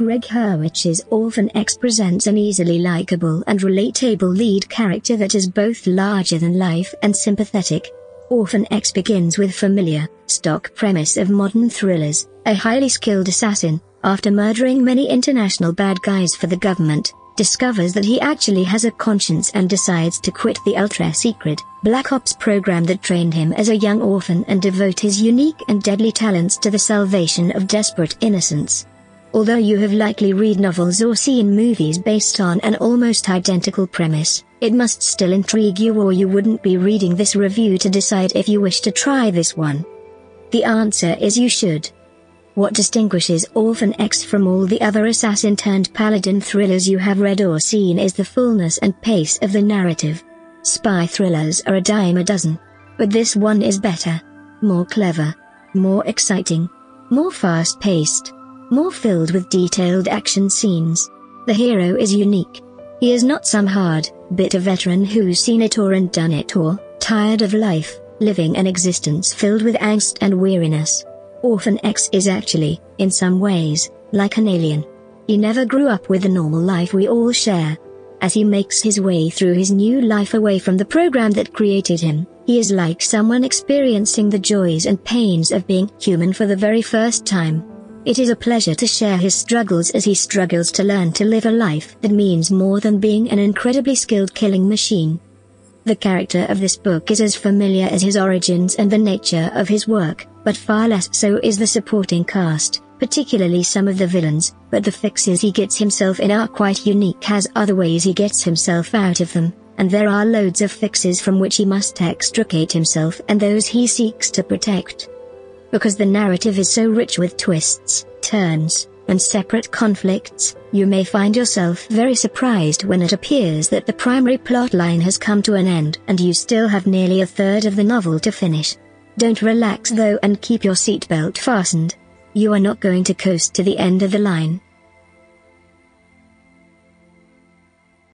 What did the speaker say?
Gregg Hurwitz's Orphan X presents an easily likable and relatable lead character that is both larger than life and sympathetic. Orphan X begins with familiar, stock premise of modern thrillers, a highly skilled assassin, after murdering many international bad guys for the government, discovers that he actually has a conscience and decides to quit the ultra-secret, Black Ops program that trained him as a young orphan and devote his unique and deadly talents to the salvation of desperate innocents. Although you have likely read novels or seen movies based on an almost identical premise, it must still intrigue you or you wouldn't be reading this review to decide if you wish to try this one. The answer is you should. What distinguishes Orphan X from all the other assassin-turned-paladin thrillers you have read or seen is the fullness and pace of the narrative. Spy thrillers are a dime a dozen. But this one is better. More clever. More exciting. More fast-paced. More filled with detailed action scenes. The hero is unique. He is not some hard, bitter veteran who's seen it or and done it or, tired of life, living an existence filled with angst and weariness. Orphan X is actually, in some ways, like an alien. He never grew up with the normal life we all share. As he makes his way through his new life away from the program that created him, he is like someone experiencing the joys and pains of being human for the very first time. It is a pleasure to share his struggles as he struggles to learn to live a life that means more than being an incredibly skilled killing machine. The character of this book is as familiar as his origins and the nature of his work, but far less so is the supporting cast, particularly some of the villains, but the fixes he gets himself in are quite unique as other ways he gets himself out of them, and there are loads of fixes from which he must extricate himself and those he seeks to protect. Because the narrative is so rich with twists, turns, and separate conflicts, you may find yourself very surprised when it appears that the primary plotline has come to an end and you still have nearly a third of the novel to finish. Don't relax though and keep your seatbelt fastened. You are not going to coast to the end of the line.